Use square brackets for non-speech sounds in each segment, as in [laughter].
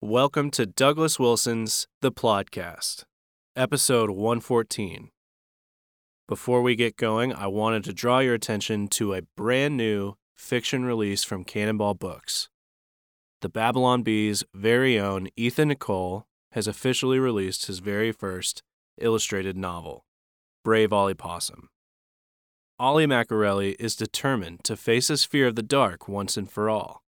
Welcome to Douglas Wilson's The Plodcast, episode 114. Before we get going, I wanted to draw your attention to a brand new fiction release from Cannonball Books. The Babylon Bee's very own Ethan Nicolle has officially released his very first illustrated novel, Brave Ollie Possum. Ollie Maccarelli is determined to face his fear of the dark once and for all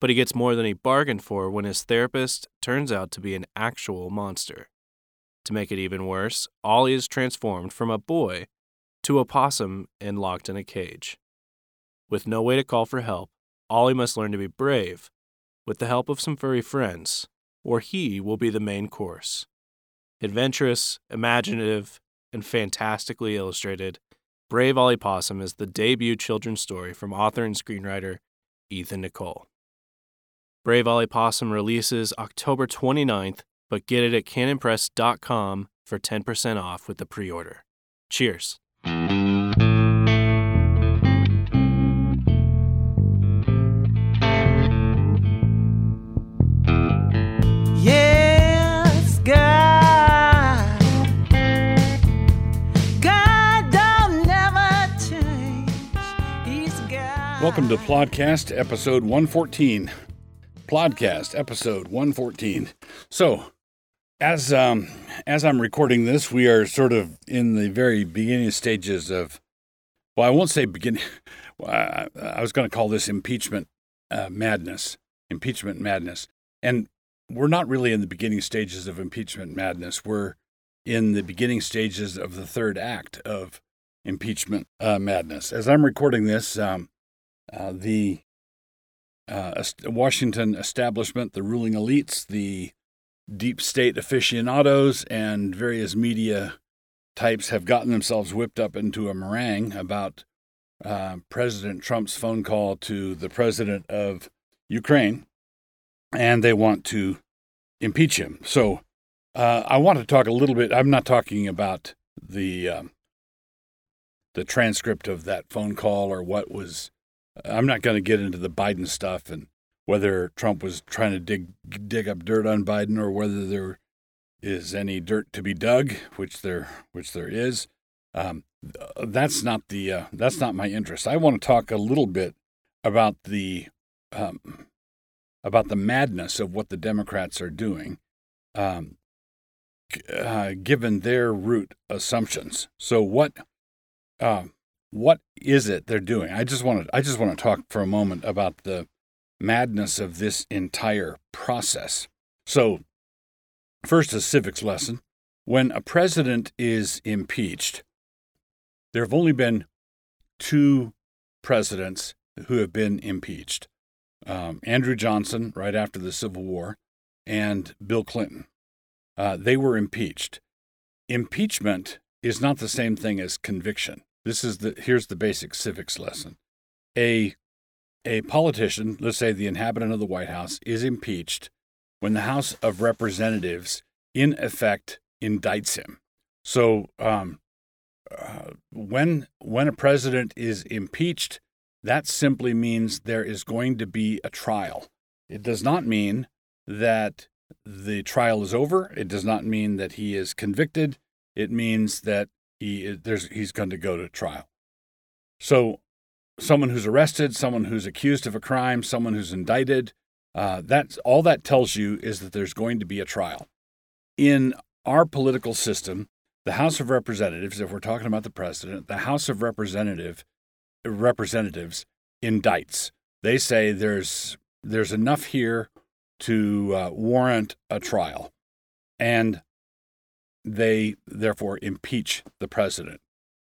but he gets more than he bargained for when his therapist turns out to be an actual monster. To make it even worse, Ollie is transformed from a boy to a possum and locked in a cage. With no way to call for help, Ollie must learn to be brave, with the help of some furry friends, or he will be the main course. Adventurous, imaginative, and fantastically illustrated, Brave Ollie Possum is the debut children's story from author and screenwriter Ethan Nicolle. Brave Ollie Possum releases October 29th, but get it at canonpress.com for 10% off with the pre order. Cheers. Yes, God. God don't never change. He's God. Welcome to Plodcast, episode 114. Plodcast, episode 114. So, as um, as I'm recording this, we are sort of in the very beginning stages of, well, I won't say beginning. [laughs] I, I was going to call this impeachment uh, madness, impeachment madness, and we're not really in the beginning stages of impeachment madness. We're in the beginning stages of the third act of impeachment uh, madness. As I'm recording this, um, uh, the uh, Washington establishment, the ruling elites, the deep state aficionados, and various media types have gotten themselves whipped up into a meringue about uh, President Trump's phone call to the president of Ukraine, and they want to impeach him. So uh, I want to talk a little bit. I'm not talking about the um, the transcript of that phone call or what was I'm not going to get into the Biden stuff and whether Trump was trying to dig dig up dirt on Biden or whether there is any dirt to be dug, which there which there is. Um, that's not the uh, that's not my interest. I want to talk a little bit about the um, about the madness of what the Democrats are doing, um, uh, given their root assumptions. So what? Uh, what is it they're doing? I just want to I just want to talk for a moment about the madness of this entire process. So, first a civics lesson. When a president is impeached, there have only been two presidents who have been impeached um, Andrew Johnson, right after the Civil War, and Bill Clinton. Uh, they were impeached. Impeachment is not the same thing as conviction. This is the here's the basic civics lesson. A a politician, let's say the inhabitant of the White House, is impeached when the House of Representatives, in effect, indicts him. So um, uh, when when a president is impeached, that simply means there is going to be a trial. It does not mean that the trial is over. It does not mean that he is convicted. It means that he there's he's going to go to trial. So, someone who's arrested, someone who's accused of a crime, someone who's indicted, uh, that's all that tells you is that there's going to be a trial. In our political system, the House of Representatives, if we're talking about the president, the House of Representative representatives indicts. They say there's there's enough here to uh, warrant a trial, and they therefore impeach the president.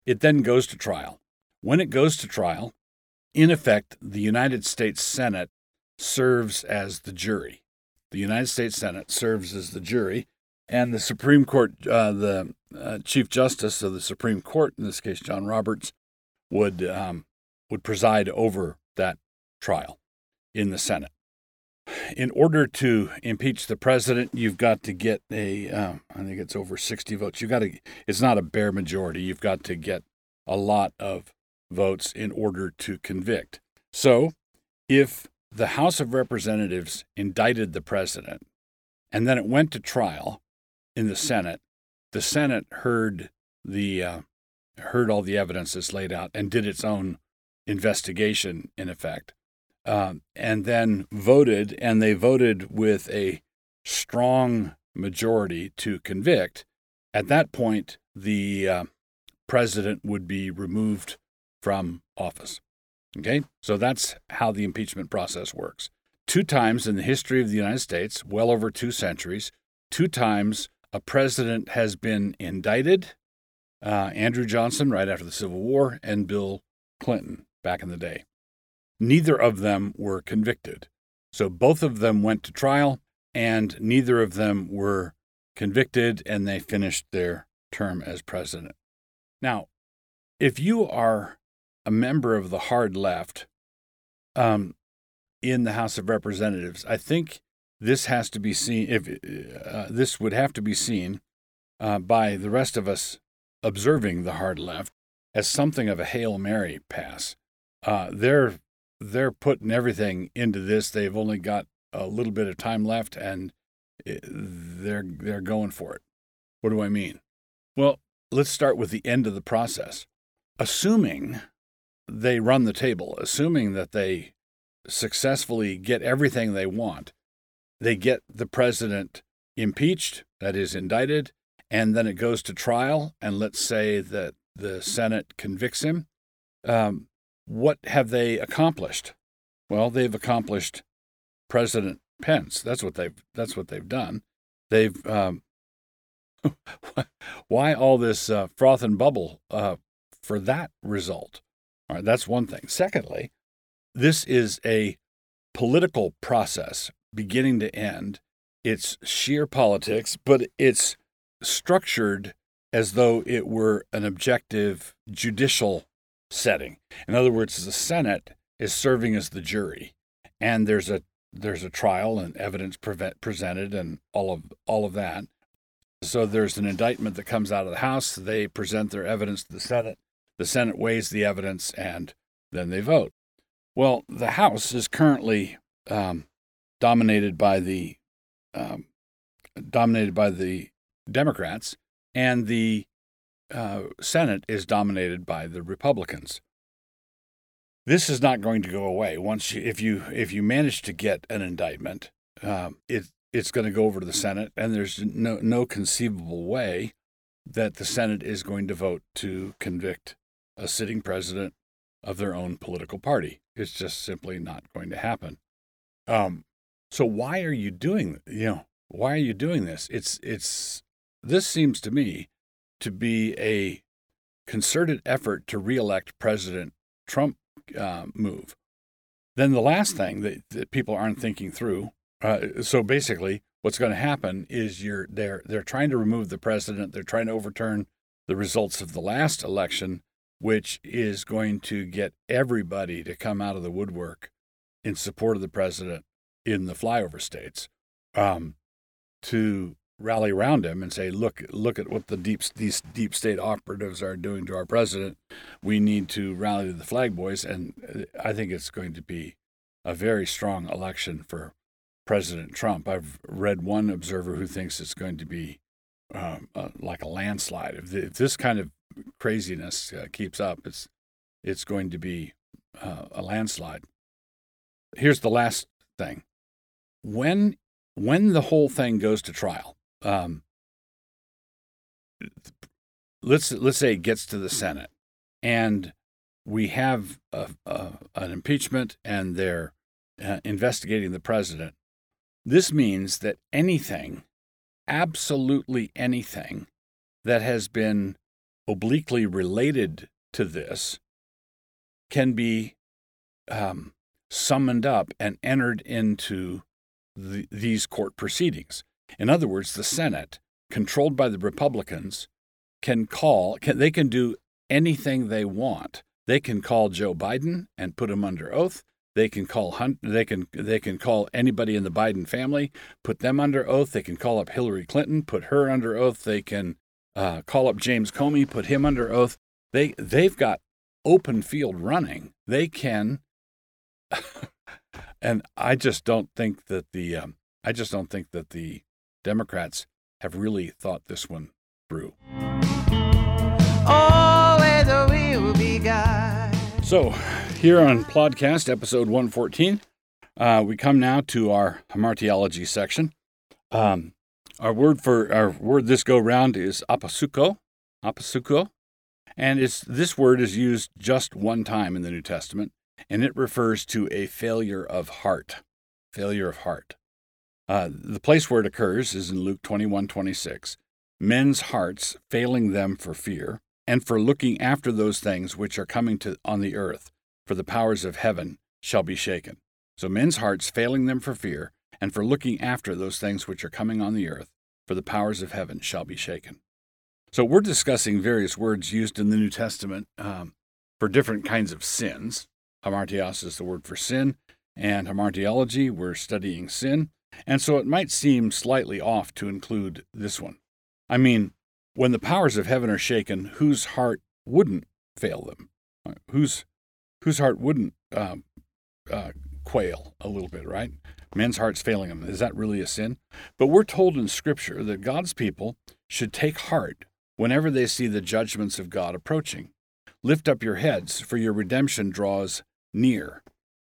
It then goes to trial. When it goes to trial, in effect, the United States Senate serves as the jury. The United States Senate serves as the jury, and the Supreme Court, uh, the uh, Chief Justice of the Supreme Court, in this case John Roberts, would um, would preside over that trial in the Senate in order to impeach the president, you've got to get a, um, I think it's over 60 votes. You've got to, it's not a bare majority. You've got to get a lot of votes in order to convict. So if the House of Representatives indicted the president and then it went to trial in the Senate. The Senate heard the uh, heard all the evidence that's laid out and did its own investigation, in effect, um, and then voted, and they voted with a strong majority to convict. At that point, the uh, president would be removed from office. Okay, so that's how the impeachment process works. Two times in the history of the United States, well over two centuries, two times a president has been indicted uh, Andrew Johnson right after the Civil War, and Bill Clinton back in the day. Neither of them were convicted. So both of them went to trial, and neither of them were convicted, and they finished their term as president. Now, if you are a member of the hard left um, in the House of Representatives, I think this has to be seen. If uh, this would have to be seen uh, by the rest of us observing the hard left as something of a hail mary pass. Uh, they're they're putting everything into this. They've only got a little bit of time left, and they're they're going for it. What do I mean? Well, let's start with the end of the process. Assuming they run the table, assuming that they successfully get everything they want, they get the president impeached, that is, indicted, and then it goes to trial, and let's say that the Senate convicts him, um, what have they accomplished? Well, they've accomplished President Pence. That's what they've that's what they've done. They've um, [laughs] why all this uh, froth and bubble uh, for that result? All right, that's one thing. Secondly, this is a political process beginning to end. It's sheer politics, but it's structured as though it were an objective judicial setting. In other words, the Senate is serving as the jury, and there's a there's a trial and evidence presented and all of all of that. So there's an indictment that comes out of the House. They present their evidence to the Senate. The Senate weighs the evidence and then they vote. Well, the House is currently um, dominated by the um, dominated by the Democrats, and the uh, Senate is dominated by the Republicans. This is not going to go away. Once you, if you if you manage to get an indictment, um, it it's going to go over to the Senate, and there's no no conceivable way that the Senate is going to vote to convict a sitting president of their own political party. It's just simply not going to happen. Um, so why are you doing? You know, why are you doing this? It's it's this seems to me to be a concerted effort to reelect President Trump uh, move. Then the last thing that, that people aren't thinking through. Uh, so basically, what's going to happen is you're they're they're trying to remove the president. They're trying to overturn the results of the last election, which is going to get everybody to come out of the woodwork in support of the president in the flyover states um, to rally around him and say, "Look, look at what the deep these deep state operatives are doing to our president. We need to rally the flag boys." And uh, I think it's going to be a very strong election for President Trump. I've read one observer who thinks it's going to be um, uh, like a landslide. If, the, if, this kind of craziness uh, keeps up, it's it's going to be uh, a landslide. Here's the last thing: when when the whole thing goes to trial, um, let's let's say it gets to the Senate, and we have a, a, an impeachment, and they're uh, investigating the president. This means that anything, absolutely anything, that has been obliquely related to this can be um, summoned up and entered into the, these court proceedings. In other words, the Senate, controlled by the Republicans, can call, can, they can do anything they want. They can call Joe Biden and put him under oath. They can call Hunt, they can they can call anybody in the Biden family, put them under oath. They can call up Hillary Clinton, put her under oath. They can uh, call up James Comey, put him under oath. They they've got open field running. They can, [laughs] and I just don't think that the um, I just don't think that the Democrats have really thought this one through. Always will be So, here on Plodcast episode 114, uh, we come now to our hamartiology section. Um, our word for our word this go round is apopsucho, apopsucho, and it's this word is used just one time in the New Testament, and it refers to a failure of heart, failure of heart. Uh, the place where it occurs is in Luke 21, 26. Men's hearts failing them for fear, and for looking after those things which are coming to on the earth, for the powers of heaven shall be shaken. So men's hearts failing them for fear, and for looking after those things which are coming on the earth, for the powers of heaven shall be shaken. So we're discussing various words used in the New Testament um, for different kinds of sins. Hamartios is the word for sin, and hamartiology, we're studying sin. And so it might seem slightly off to include this one. I mean, when the powers of heaven are shaken, whose heart wouldn't fail them? Whose whose heart wouldn't uh, uh, quail a little bit, right? Men's hearts failing them. Is that really a sin? But we're told in Scripture that God's people should take heart whenever they see the judgments of God approaching. Lift up your heads, for your redemption draws near.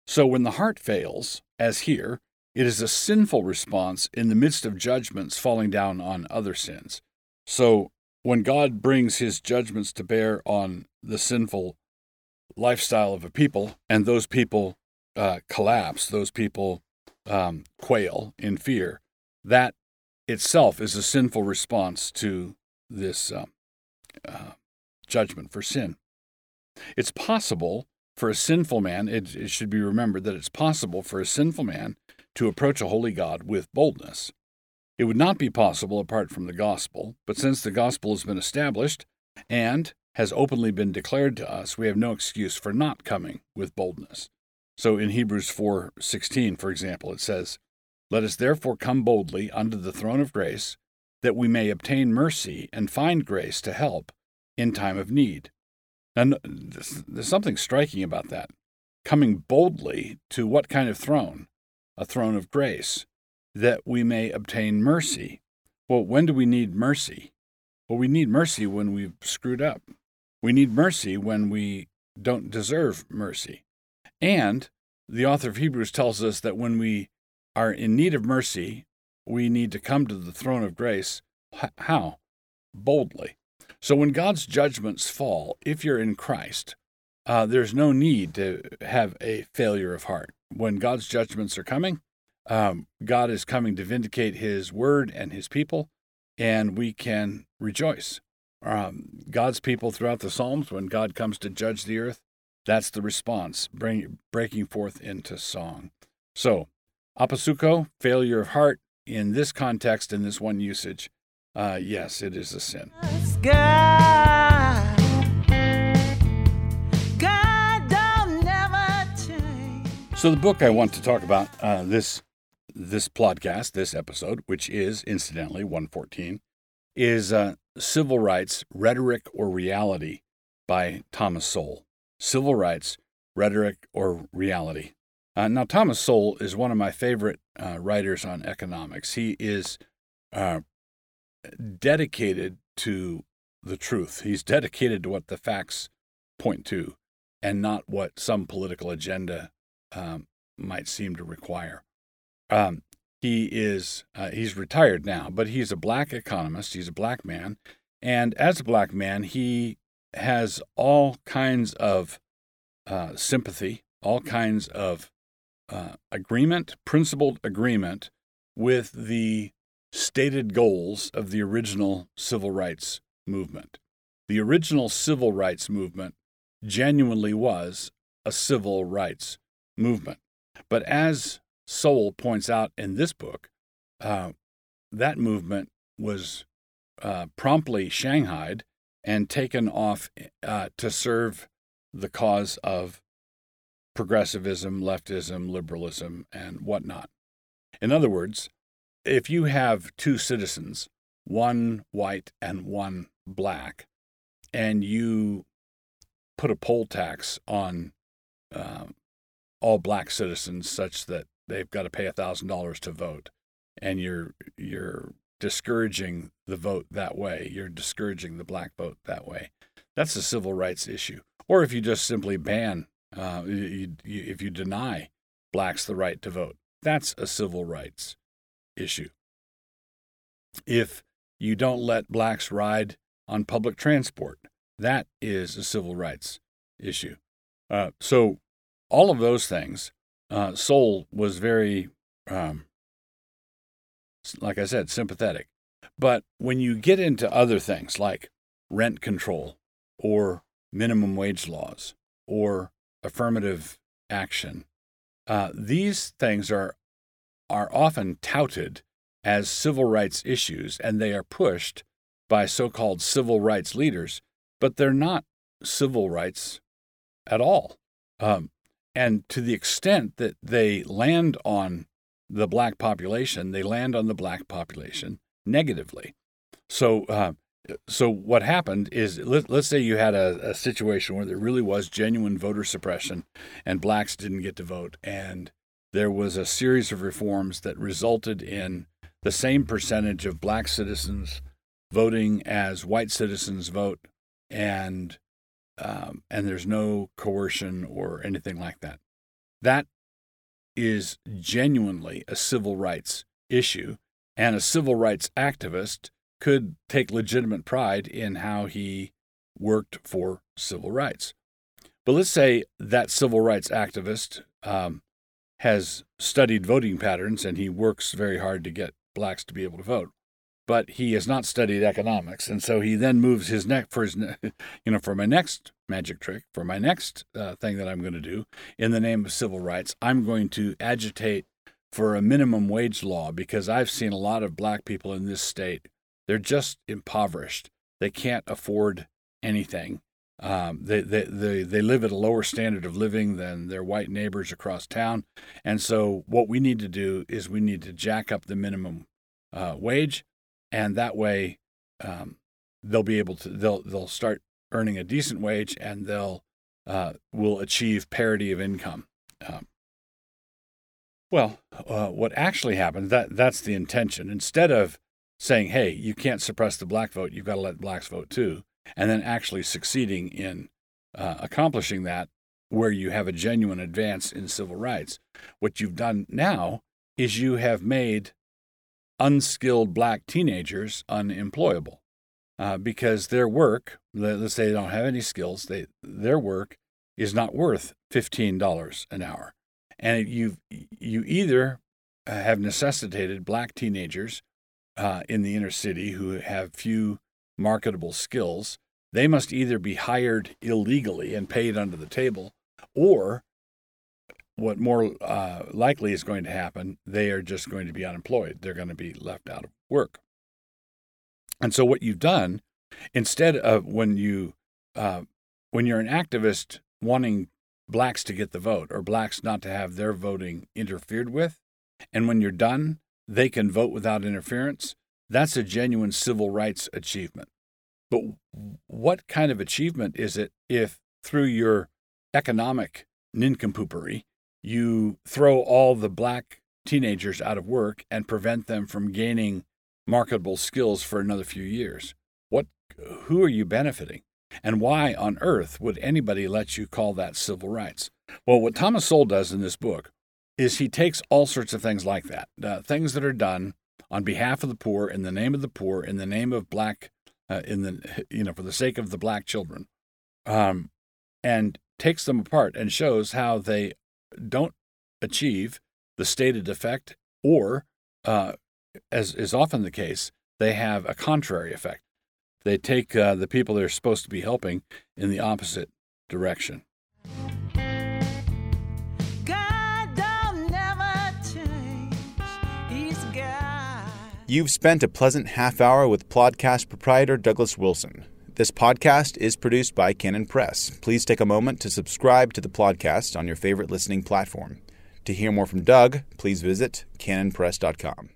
So when the heart fails, as here, it is a sinful response in the midst of judgments falling down on other sins. So when God brings his judgments to bear on the sinful lifestyle of a people, and those people uh, collapse, those people um, quail in fear, that itself is a sinful response to this um, uh, judgment for sin. It's possible for a sinful man, it, it should be remembered that it's possible for a sinful man to approach a holy God with boldness. It would not be possible apart from the gospel, but since the gospel has been established and has openly been declared to us, we have no excuse for not coming with boldness. So in Hebrews 4:16, for example, it says, "Let us therefore come boldly unto the throne of grace, that we may obtain mercy and find grace to help in time of need." And there's something striking about that. Coming boldly to what kind of throne? A throne of grace, that we may obtain mercy. Well, when do we need mercy? Well, we need mercy when we've screwed up. We need mercy when we don't deserve mercy. And the author of Hebrews tells us that when we are in need of mercy, we need to come to the throne of grace. How? Boldly. So when God's judgments fall, if you're in Christ, uh, there's no need to have a failure of heart. When God's judgments are coming, um, God is coming to vindicate his word and his people, and we can rejoice. Um, God's people throughout the Psalms, when God comes to judge the earth, that's the response, bring, breaking forth into song. So, apopsucho, failure of heart, in this context, in this one usage, uh, yes, it is a sin. So the book I want to talk about uh, this this podcast, this episode, which is incidentally 114, is uh, Civil Rights: Rhetoric or Reality by Thomas Sowell. Civil Rights: Rhetoric or Reality. Uh, now, Thomas Sowell is one of my favorite uh, writers on economics. He is uh, dedicated to the truth. He's dedicated to what the facts point to and not what some political agenda um, might seem to require. Um, he is uh, he's retired now, but he's a black economist. He's a black man, and as a black man, he has all kinds of uh, sympathy, all kinds of uh, agreement, principled agreement with the stated goals of the original civil rights movement. The original civil rights movement genuinely was a civil rights movement. But as Sowell points out in this book, uh, that movement was uh, promptly shanghaied and taken off uh, to serve the cause of progressivism, leftism, liberalism, and whatnot. In other words, if you have two citizens, one white and one black, and you put a poll tax on uh, all black citizens such that they've got to pay thousand dollars to vote, and you're you're discouraging the vote that way. You're discouraging the black vote that way. That's a civil rights issue. Or if you just simply ban, uh, you, you, if you deny blacks the right to vote, that's a civil rights issue. If you don't let blacks ride on public transport, that is a civil rights issue. Uh, so, all of those things, uh, Sowell was very, um, like I said, sympathetic. But when you get into other things like rent control or minimum wage laws or affirmative action, uh, these things are are often touted as civil rights issues, and they are pushed by so-called civil rights leaders, but they're not civil rights at all. Um, and to the extent that they land on the black population, they land on the black population negatively. So, uh, so what happened is, let, us say you had a, a situation where there really was genuine voter suppression, and blacks didn't get to vote, and there was a series of reforms that resulted in the same percentage of black citizens voting as white citizens vote, and um, and there's no coercion or anything like that. That is genuinely a civil rights issue, and a civil rights activist could take legitimate pride in how he worked for civil rights. But let's say that civil rights activist um, has studied voting patterns and he works very hard to get blacks to be able to vote. But he has not studied economics, and so he then moves his neck for his, [laughs] you know, for my next magic trick, for my next uh, thing that I'm going to do in the name of civil rights, I'm going to agitate for a minimum wage law because I've seen a lot of black people in this state. They're just impoverished. They can't afford anything. Um, they, they, they, they live at a lower standard of living than their white neighbors across town. And so, what we need to do is we need to jack up the minimum uh, wage, and that way um, they'll be able to they'll they'll start earning a decent wage, and they'll uh, will achieve parity of income. Um, well, uh, what actually happens that that's the intention. Instead of saying, "Hey, you can't suppress the black vote; you've got to let blacks vote too," and then actually succeeding in uh, accomplishing that where you have a genuine advance in civil rights. What you've done now is you have made unskilled black teenagers unemployable uh, because their work, let's say they don't have any skills, they, their work is not worth $15 an hour. And you you either have necessitated black teenagers uh, in the inner city who have few marketable skills, they must either be hired illegally and paid under the table, or what more uh, likely is going to happen, they are just going to be unemployed. They're going to be left out of work. And so, what you've done, instead of when you uh, when you're an activist wanting blacks to get the vote or blacks not to have their voting interfered with, and when you're done, they can vote without interference. That's a genuine civil rights achievement. But what kind of achievement is it if through your economic nincompoopery, you throw all the black teenagers out of work and prevent them from gaining marketable skills for another few years? What who are you benefiting? And why on earth would anybody let you call that civil rights? Well, what Thomas Sowell does in this book is he takes all sorts of things like that, uh, things that are done on behalf of the poor, in the name of the poor, in the name of black, uh, in the you know for the sake of the black children, um, and takes them apart and shows how they don't achieve the stated effect, or uh, as is often the case, they have a contrary effect. They take uh, the people they're supposed to be helping in the opposite direction. You've spent a pleasant half hour with Plodcast proprietor Douglas Wilson. This podcast is produced by Canon Press. Please take a moment to subscribe to the podcast on your favorite listening platform. To hear more from Doug, please visit canonpress.com.